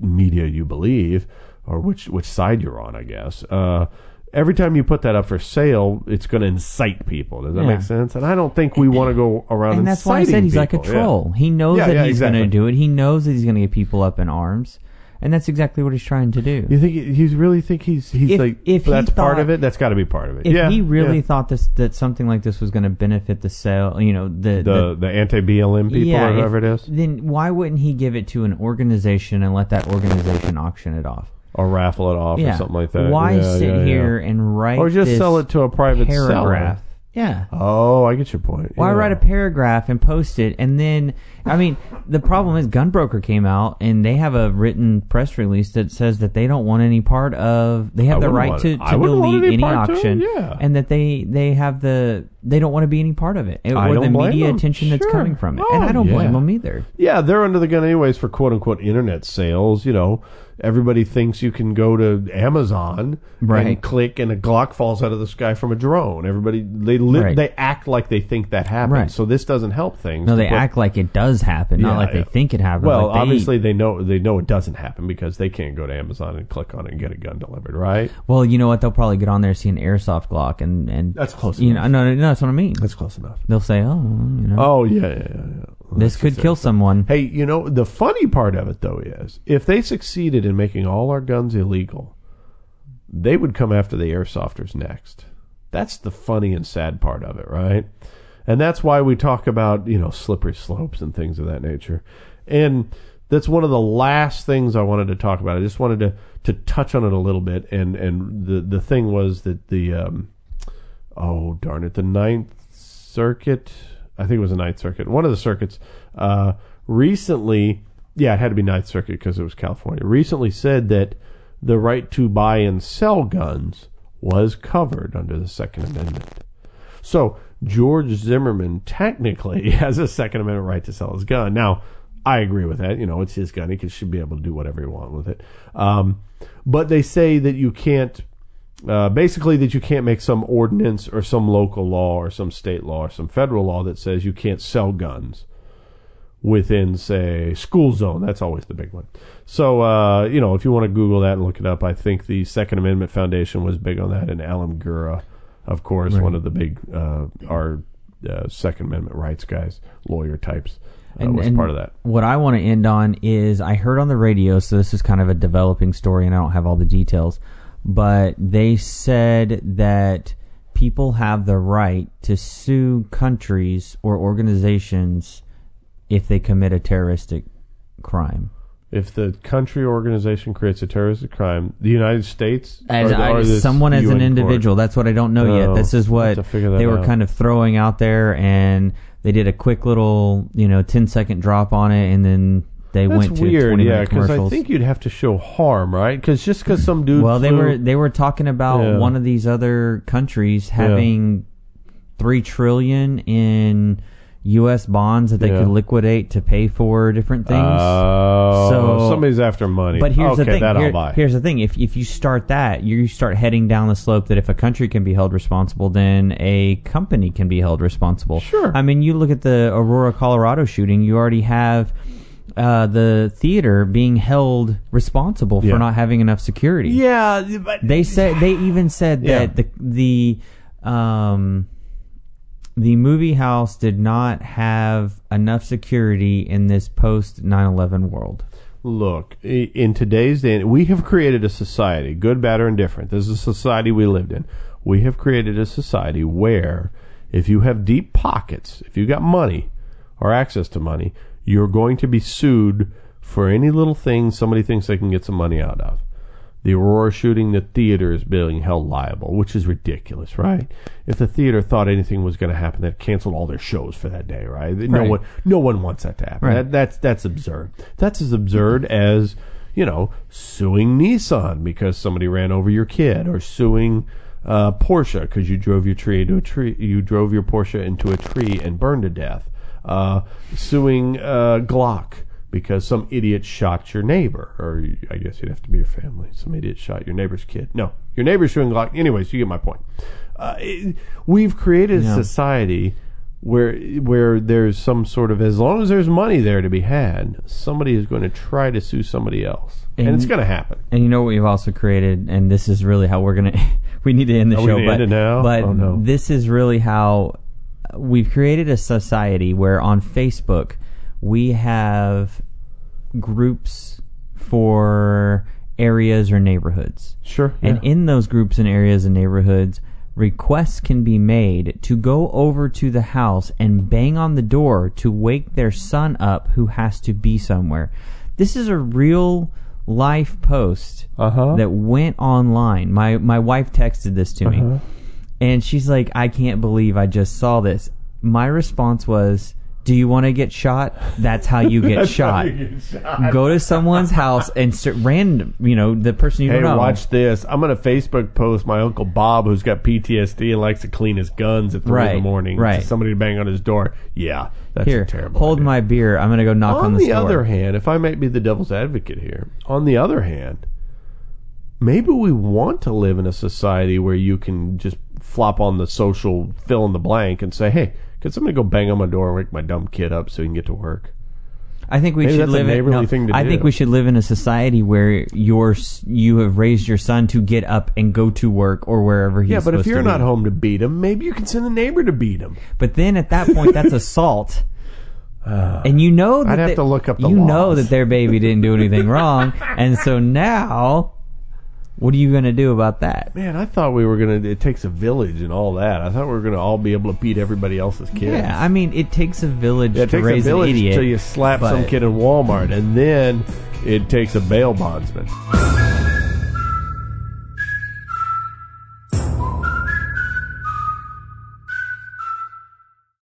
media you believe, or which which side you're on, I guess. Uh, every time you put that up for sale, it's going to incite people. Does that Yeah. make sense? And I don't think we want to go around. and that's why I said he's like a people. Yeah. troll. He knows Yeah, that he's exactly. going to do it. He knows that he's going to get people up in arms, and that's exactly what he's trying to do. You think he- you really think he's he's If- like if he that's part thought- of it? That's got to be part of it. if yeah, he really yeah. thought this that something like this was going to benefit the sale, you know, the the the anti BLM people or if- whoever it is, then why wouldn't he give it to an organization and let that organization auction it off? or raffle it off or something like that. Why Yeah, sit yeah, yeah. here and write or just this sell it to a private paragraph? Yeah. Oh, I get your point. Why yeah. write a paragraph and post it and then I mean the problem is Gunbroker came out and they have a written press release that says that they don't want any part of they have I the right to, to delete any any part to auction yeah. and that they they have the they don't want to be any part of it I or the don't blame media them. attention that's Sure. coming from it Oh, and I oh, don't blame them either. Yeah, they're under the gun anyways for quote unquote internet sales. You know, everybody thinks you can go to Amazon Right. and click, and a Glock falls out of the sky from a drone. Everybody they li- Right. they act like they think that happens. Right. So this doesn't help things. No, they put- act like it does happen, Yeah, not like they think it happens. Well, like they- obviously they know they know it doesn't happen because they can't go to Amazon and click on it and get a gun delivered, right? Well, you know what? They'll probably get on there and see an airsoft Glock and and That's close You enough. know, no, no, no, that's what I mean. That's close enough. They'll say, "Oh, you know, Oh yeah, yeah, yeah. yeah. This could kill someone." Hey, you know the funny part of it though is if they succeeded in making all our guns illegal, they would come after the airsofters next. That's the funny and sad part of it, right? And that's why we talk about, you know, slippery slopes and things of that nature. And that's one of the last things I wanted to talk about. I just wanted to, to touch on it a little bit. And, and the, the thing was that the, um, oh, darn it, the Ninth Circuit, I think it was the Ninth Circuit, one of the circuits, uh, recently, yeah, it had to be Ninth Circuit because it was California, recently said that the right to buy and sell guns was covered under the Second Amendment. So George Zimmerman technically has a Second Amendment right to sell his gun. Now, I agree with that. You know, it's his gun. He should be able to do whatever he wants with it. Um, but they say that you can't, uh, basically, that you can't make some ordinance or some local law or some state law or some federal law that says you can't sell guns within, say, school zone. That's always the big one. So, uh, you know, if you want to Google that and look it up, I think the Second Amendment Foundation was big on that, and Alan Gura, of course, Right. one of the big uh, our uh, Second Amendment rights guys, lawyer types, uh, And- was and part of that. What I want to end on is I heard on the radio, so this is kind of a developing story, and I don't have all the details, but they said that people have the right to sue countries or organizations if they commit a terroristic crime. If the country or organization creates a terrorist crime, the United States, As, or I- or someone as UN an court? individual, that's what I don't know yet. Oh, This is oh, what figure that they were out. kind of throwing out there, and they did a quick little, you know, 10 second drop on it, and then they That's went to weird, 20 yeah, because I commercials. think you'd have to show harm, right? Because just because some dude, well, they flew- were they were talking about Yeah. one of these other countries having three trillion in U.S. bonds that they Yeah. could liquidate to pay for different things. Oh, So- somebody's after money. But here's okay, the thing. That Here- I'll buy. here's the thing. If if you start that, you start heading down the slope that if a country can be held responsible, then a company can be held responsible. Sure. I mean, you look at the Aurora, Colorado shooting. You already have. Uh, the theater being held responsible for Yeah. not having enough security. yeah, but They said they even said Yeah. that the the um the movie house did not have enough security in this post 9/11 world. Look, i- in today's day, we have created a society, good, bad, or indifferent. This is a society we lived in. We have created a society where if you have deep pockets, if you've got money or access to money, you're going to be sued for any little thing somebody thinks they can get some money out of. The Aurora shooting, the theater is being held liable, which is ridiculous, right? If the theater thought anything was going to happen, they'd canceled all their shows for that day, right? No Right. one, no one wants that to happen. Right. That, that's that's absurd. That's as absurd as you know suing Nissan because somebody ran over your kid, or suing uh, Porsche because you drove your tree into a tree, you drove your Porsche into a tree and burned to death. Uh, suing uh, Glock because some idiot shot your neighbor, or I guess you'd have to be your family. Some idiot shot your neighbor's kid. No, your neighbor's shooting Glock. Anyways, you get my point. Uh, it- we've created a society where where there's some sort of as long as there's money there to be had, somebody is going to try to sue somebody else, and, And- it's going to happen. And you know what we've also created, and this is really how we're gonna. we need to end the Are show, but end it now? but Oh, no. this is really how we've created a society where on Facebook we have groups for areas or neighborhoods. Sure, And in those groups and areas and neighborhoods, requests can be made to go over to the house and bang on the door to wake their son up who has to be somewhere. This is a real life post Uh huh. that went online. My my wife texted this to Uh-huh. me. And she's like, "I can't believe I just saw this." My response was, "Do you want to get shot? That's how you get shot." Go to someone's house and start random, you know, the person you Hey, don't know. watch this. I'm going to Facebook post my Uncle Bob, who's got PTSD and likes to clean his guns at 3 in the morning. right. Somebody to bang on his door. Yeah, that's Here, terrible hold idea. my beer. I'm gonna go knock on, on the, On the other hand, if I might be the devil's advocate here, on the other hand, maybe we want to live in a society where you can just flop on the social fill in the blank and say, "Hey, could somebody go bang on my door and wake my dumb kid up so he can get to work?" I think we Maybe should that's a live in. neighborly no, thing to I do. think we should live in a society where your s- you have raised your son to get up and go to work or wherever he's. Yeah, but if supposed you're to not be. home to beat him, maybe you can send the neighbor to beat him. But then at that point, that's assault. and you know that Uh, I'd have they- to look up the you know laws. that their baby didn't do anything wrong, and so now, what are you going to do about that? Man, I thought we were gonna. It takes a village and all that. I thought we were gonna all be able to beat everybody else's kids. Yeah, I mean, it takes a village Yeah, it to takes a raise an village idiot. until you slap some kid in Walmart, and then it takes a bail bondsman.